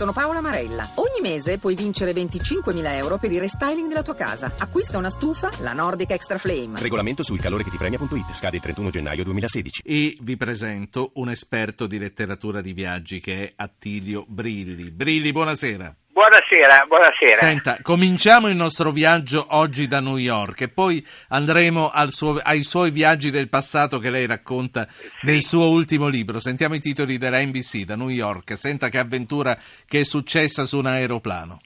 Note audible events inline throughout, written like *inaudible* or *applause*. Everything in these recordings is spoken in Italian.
Sono Paola Marella. Ogni mese puoi vincere 25.000 euro per il restyling della tua casa. Acquista una stufa, la Nordic Extra Flame. Regolamento sul calore che ti premia.it. Scade il 31 gennaio 2016. E vi presento un esperto di letteratura di viaggi che è Attilio Brilli. Brilli, buonasera. Buonasera, buonasera. Senta, cominciamo il nostro viaggio oggi da New York e poi andremo suo, ai suoi viaggi del passato che lei racconta sì. nel suo ultimo libro. Sentiamo i titoli della NBC da New York. Senta che avventura che è successa su un aeroplano.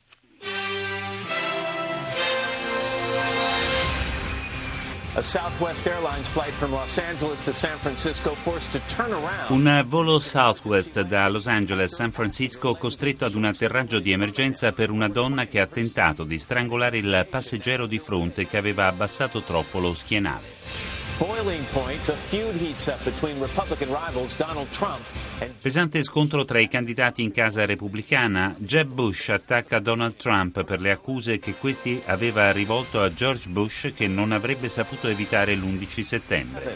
Un volo Southwest da Los Angeles a San Francisco costretto ad un atterraggio di emergenza per una donna che ha tentato di strangolare il passeggero di fronte che aveva abbassato troppo lo schienale. Pesante scontro tra i candidati in casa repubblicana. Jeb Bush attacca Donald Trump per le accuse che questi aveva rivolto a George Bush che non avrebbe saputo evitare l'11 settembre.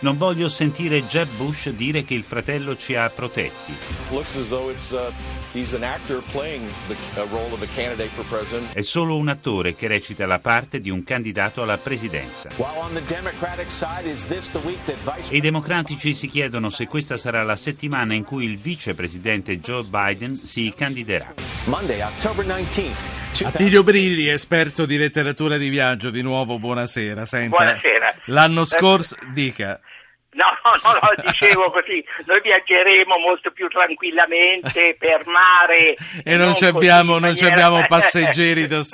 Non voglio sentire Jeb Bush dire che il fratello ci ha protetti. È solo un attore che recita la parte di un candidato alla presidenza. E i democratici si chiedono se questa sarà la settimana in cui il vicepresidente Joe Biden si candiderà. Attilio Brilli, esperto di letteratura di viaggio, di nuovo buonasera. Senta, buonasera. L'anno scorso, dica. No, no, no, dicevo così, noi viaggeremo molto più tranquillamente per mare. *laughs* e non, ci abbiamo, non *laughs* passeggeri da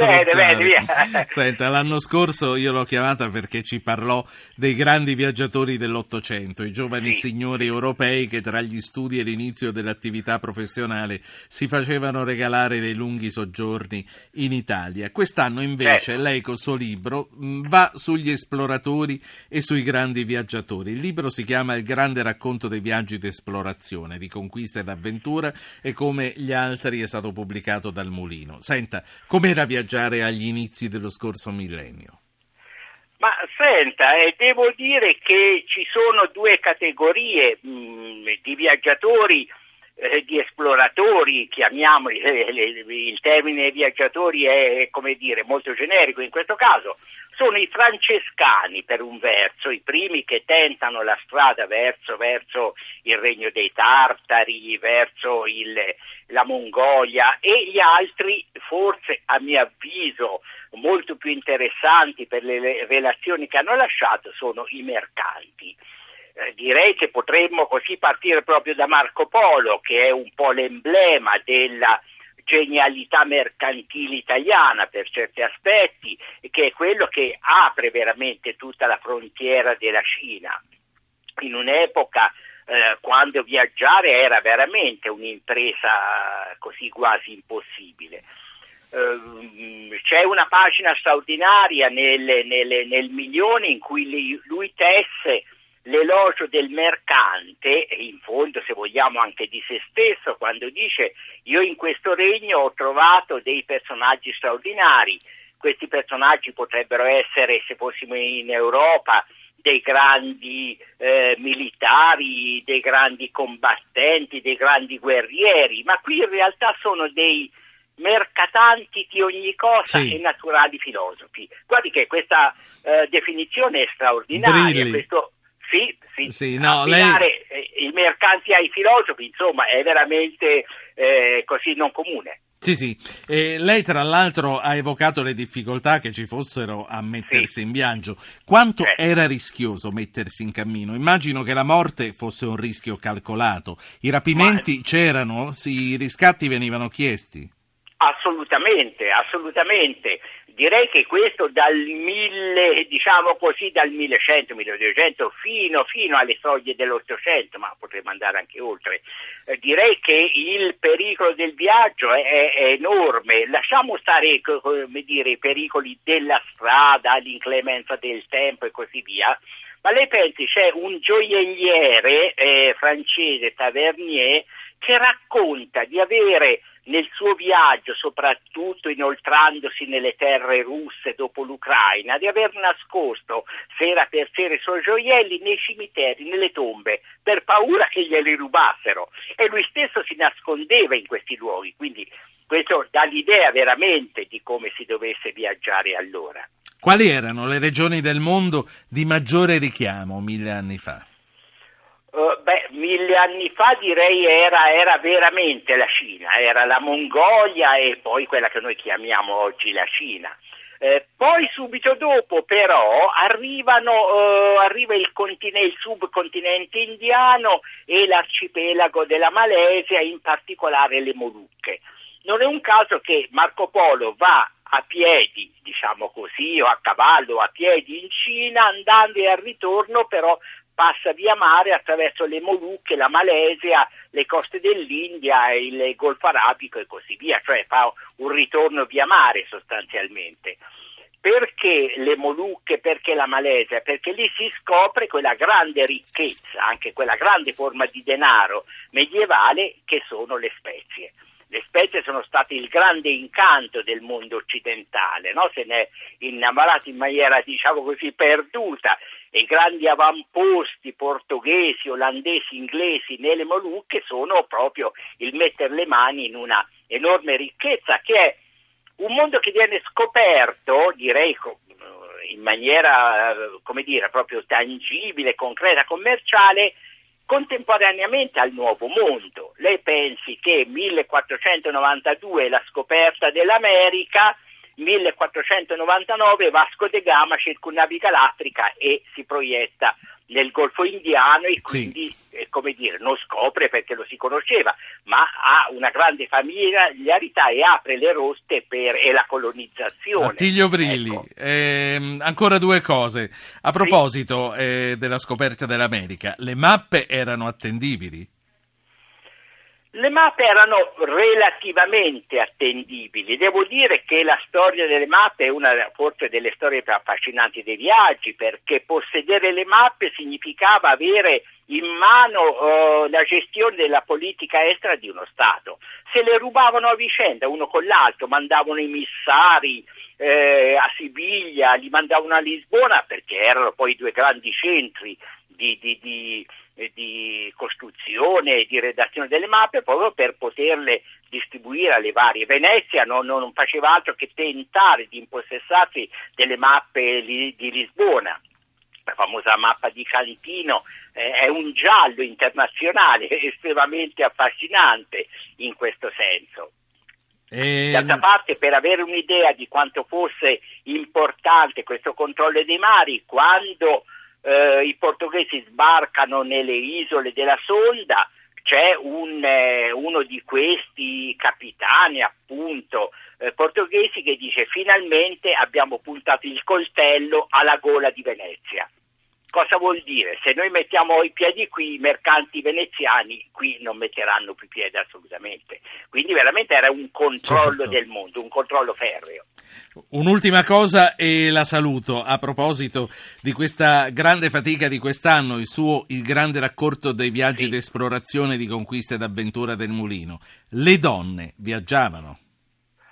Senta, l'anno scorso io l'ho chiamata perché ci parlò dei grandi viaggiatori dell'Ottocento, i giovani sì. signori europei che tra gli studi e l'inizio dell'attività professionale si facevano regalare dei lunghi soggiorni in Italia. Quest'anno invece certo. lei col suo libro va sugli esploratori e sui grandi viaggiatori. Il libro si chiama Il grande racconto dei viaggi d'esplorazione, di conquista ed avventura e come gli altri è stato pubblicato dal Mulino. Senta, com'era viaggiare agli inizi dello scorso millennio? Ma senta, eh, devo dire che ci sono due categorie mh, mm, di viaggiatori eh, di esploratori, chiamiamoli, eh, il termine viaggiatori è come dire molto generico in questo caso, sono i francescani per un verso, i primi che tentano la strada verso, verso il regno dei Tartari, verso il, la Mongolia e gli altri, forse a mio avviso molto più interessanti per le relazioni che hanno lasciato, sono i mercanti. Eh, direi che potremmo così partire proprio da Marco Polo, che è un po' l'emblema della genialità mercantile italiana per certi aspetti, che è quello che apre veramente tutta la frontiera della Cina. In un'epoca eh, quando viaggiare era veramente un'impresa così quasi impossibile. Uh, c'è una pagina straordinaria nel, nel, nel milione in cui lui tesse l'elogio del mercante, e in fondo se vogliamo anche di se stesso, quando dice io in questo regno ho trovato dei personaggi straordinari, questi personaggi potrebbero essere, se fossimo in Europa, dei grandi eh, militari, dei grandi combattenti, dei grandi guerrieri, ma qui in realtà sono dei mercatanti di ogni cosa sì. e naturali filosofi. Guardi che questa eh, definizione è straordinaria, questo sì, sì, sì no, lei... Eh, i mercanti ai filosofi, insomma, è veramente eh, così non comune. Sì, sì. E lei tra l'altro ha evocato le difficoltà che ci fossero a mettersi sì. in viaggio. Quanto certo. era rischioso mettersi in cammino? Immagino che la morte fosse un rischio calcolato. I rapimenti Ma... c'erano, i riscatti venivano chiesti. Assolutamente, assolutamente direi che questo dal 1000, diciamo così, dal 1100, 1200 fino, fino alle soglie dell'Ottocento, ma potremmo andare anche oltre, eh, direi che il pericolo del viaggio è, è, enorme. Lasciamo stare dire, i pericoli della strada, l'inclemenza del tempo e così via. Ma lei pensi, c'è un gioielliere eh, francese, Tavernier, che racconta di avere nel suo viaggio, soprattutto inoltrandosi nelle terre russe dopo l'Ucraina, di aver nascosto sera per sera i suoi gioielli nei cimiteri, nelle tombe, per paura che glieli rubassero. E lui stesso si nascondeva in questi luoghi, quindi questo dà l'idea veramente di come si dovesse viaggiare allora. Quali erano le regioni del mondo di maggiore richiamo mille anni fa? Uh, beh, mille anni fa direi era, era, veramente la Cina, era la Mongolia e poi quella che noi chiamiamo oggi la Cina. Eh, poi subito dopo però arrivano, uh, arriva il, il, subcontinente indiano e l'arcipelago della Malesia, in particolare le Molucche. Non è un caso che Marco Polo va a piedi, diciamo così, o a cavallo, a piedi in Cina, andando e al ritorno però passa via mare attraverso le Molucche, la Malesia, le coste dell'India, il Golfo Arabico e così via, cioè fa un ritorno via mare sostanzialmente. Perché le Molucche, perché la Malesia? Perché lì si scopre quella grande ricchezza, anche quella grande forma di denaro medievale che sono le spezie. Le spezie sono state il grande incanto del mondo occidentale, no? se ne è innamorato in maniera diciamo così perduta i grandi avamposti portoghesi, olandesi, inglesi nelle Molucche sono proprio il mettere le mani in una enorme ricchezza che è un mondo che viene scoperto, direi in maniera, come dire, proprio tangibile, concreta, commerciale, contemporaneamente al nuovo mondo. Lei pensi che 1492 la scoperta dell'America, 1499 Vasco de Gama circunnaviga l'Africa e si proietta nel Golfo Indiano e quindi sì. eh, come dire, non scopre perché lo si conosceva, ma ha una grande familiarità e apre le roste per la colonizzazione. Attilio Brilli, ecco. eh, ancora due cose. A proposito sì. eh, della scoperta dell'America, le mappe erano attendibili? Le mappe erano relativamente attendibili. Devo dire che la storia delle mappe è una forse delle storie più affascinanti dei viaggi, perché possedere le mappe significava avere in mano uh, la gestione della politica estera di uno Stato. Se le rubavano a vicenda uno con l'altro, mandavano i missari eh, a Siviglia, li mandavano a Lisbona perché erano poi due grandi centri di, di, di di costruzione e di redazione delle mappe proprio per poterle distribuire alle varie. Venezia non, non faceva altro che tentare di impossessarsi delle mappe li, di Lisbona. La famosa mappa di Cantino eh, è un giallo internazionale *laughs* estremamente affascinante in questo senso. E... D'altra parte, per avere un'idea di quanto fosse importante questo controllo dei mari, quando eh, i portoghesi sbarcano nelle isole della Sonda, c'è un, eh, uno di questi capitani appunto eh, portoghesi che dice finalmente abbiamo puntato il coltello alla gola di Venezia. Cosa vuol dire? Se noi mettiamo i piedi qui, i mercanti veneziani qui non metteranno più piedi assolutamente. Quindi veramente era un controllo certo. del mondo, un controllo ferreo. Un'ultima cosa e la saluto a proposito di questa grande fatica di quest'anno, il suo il grande racconto dei viaggi sì. d'esplorazione, di conquista ed avventura del mulino. Le donne viaggiavano?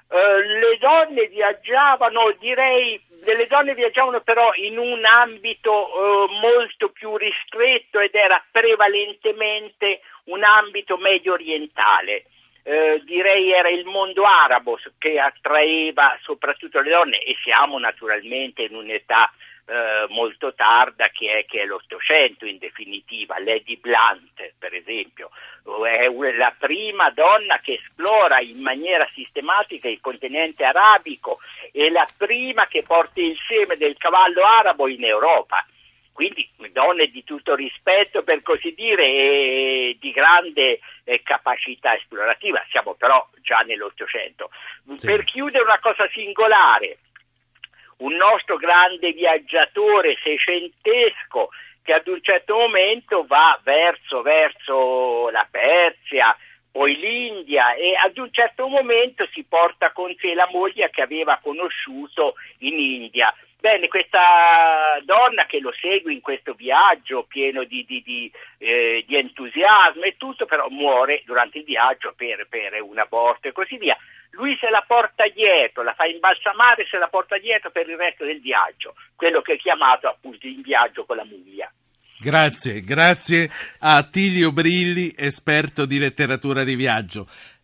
Uh, le donne viaggiavano, direi, le donne viaggiavano però in un ambito uh, molto più ristretto ed era prevalentemente un ambito medio orientale eh, direi era il mondo arabo che attraeva soprattutto le donne e siamo naturalmente in un'età eh, molto tarda che è, che è, l'Ottocento in definitiva, Lady Blunt per esempio, è la prima donna che esplora in maniera sistematica il continente arabico e la prima che porta il seme del cavallo arabo in Europa quindi donne di tutto rispetto per così dire e di grande eh, capacità esplorativa, siamo però già nell'Ottocento. Sì. Per chiudere una cosa singolare, un nostro grande viaggiatore seicentesco che ad un certo momento va verso, verso la Persia, poi l'India e ad un certo momento si porta con sé la moglie che aveva conosciuto in India Bene, questa donna che lo segue in questo viaggio pieno di, di, di, eh, di entusiasmo e tutto, però muore durante il viaggio per, per un aborto e così via. Lui se la porta dietro, la fa imbalsamare e se la porta dietro per il resto del viaggio, quello che è chiamato appunto in viaggio con la mummia. Grazie, grazie a Tilio Brilli, esperto di letteratura di viaggio.